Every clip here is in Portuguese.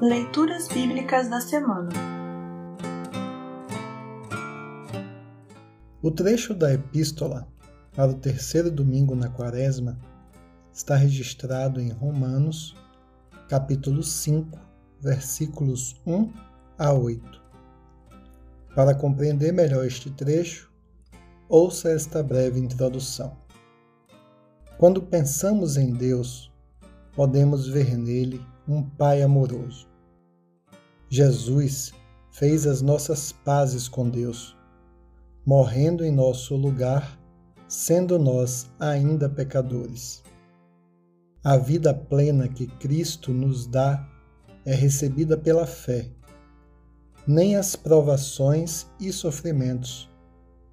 Leituras Bíblicas da Semana O trecho da Epístola para o terceiro domingo na Quaresma está registrado em Romanos, capítulo 5, versículos 1 a 8. Para compreender melhor este trecho, ouça esta breve introdução. Quando pensamos em Deus, podemos ver nele um Pai amoroso. Jesus fez as nossas pazes com Deus, morrendo em nosso lugar, sendo nós ainda pecadores. A vida plena que Cristo nos dá é recebida pela fé. Nem as provações e sofrimentos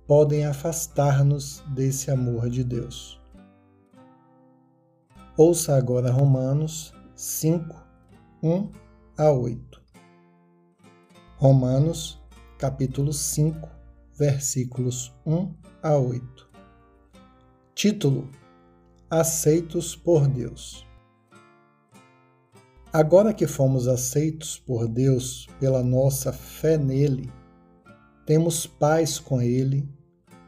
podem afastar-nos desse amor de Deus. Ouça agora Romanos 5, 1 a 8. Romanos, capítulo 5, versículos 1 a 8. Título: Aceitos por Deus. Agora que fomos aceitos por Deus pela nossa fé nele, temos paz com ele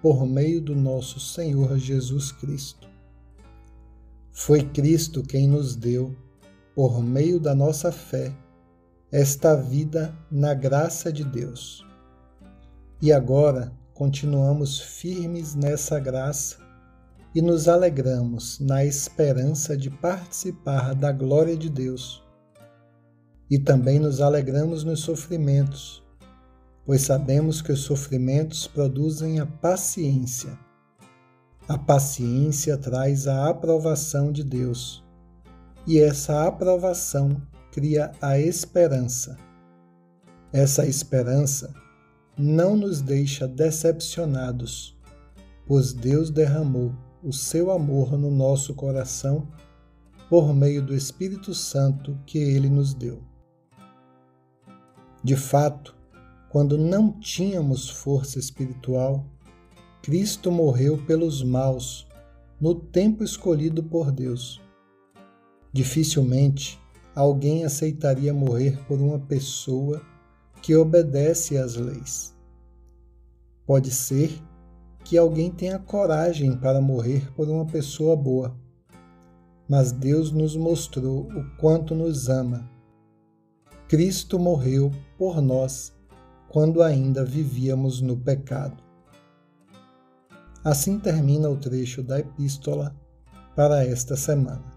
por meio do nosso Senhor Jesus Cristo. Foi Cristo quem nos deu por meio da nossa fé, esta vida na graça de Deus. E agora continuamos firmes nessa graça e nos alegramos na esperança de participar da glória de Deus. E também nos alegramos nos sofrimentos, pois sabemos que os sofrimentos produzem a paciência. A paciência traz a aprovação de Deus e essa aprovação cria a esperança. Essa esperança não nos deixa decepcionados, pois Deus derramou o seu amor no nosso coração por meio do Espírito Santo que ele nos deu. De fato, quando não tínhamos força espiritual, Cristo morreu pelos maus no tempo escolhido por Deus Dificilmente alguém aceitaria morrer por uma pessoa que obedece às leis. Pode ser que alguém tenha coragem para morrer por uma pessoa boa, mas Deus nos mostrou o quanto nos ama. Cristo morreu por nós quando ainda vivíamos no pecado. Assim termina o trecho da epístola para esta semana.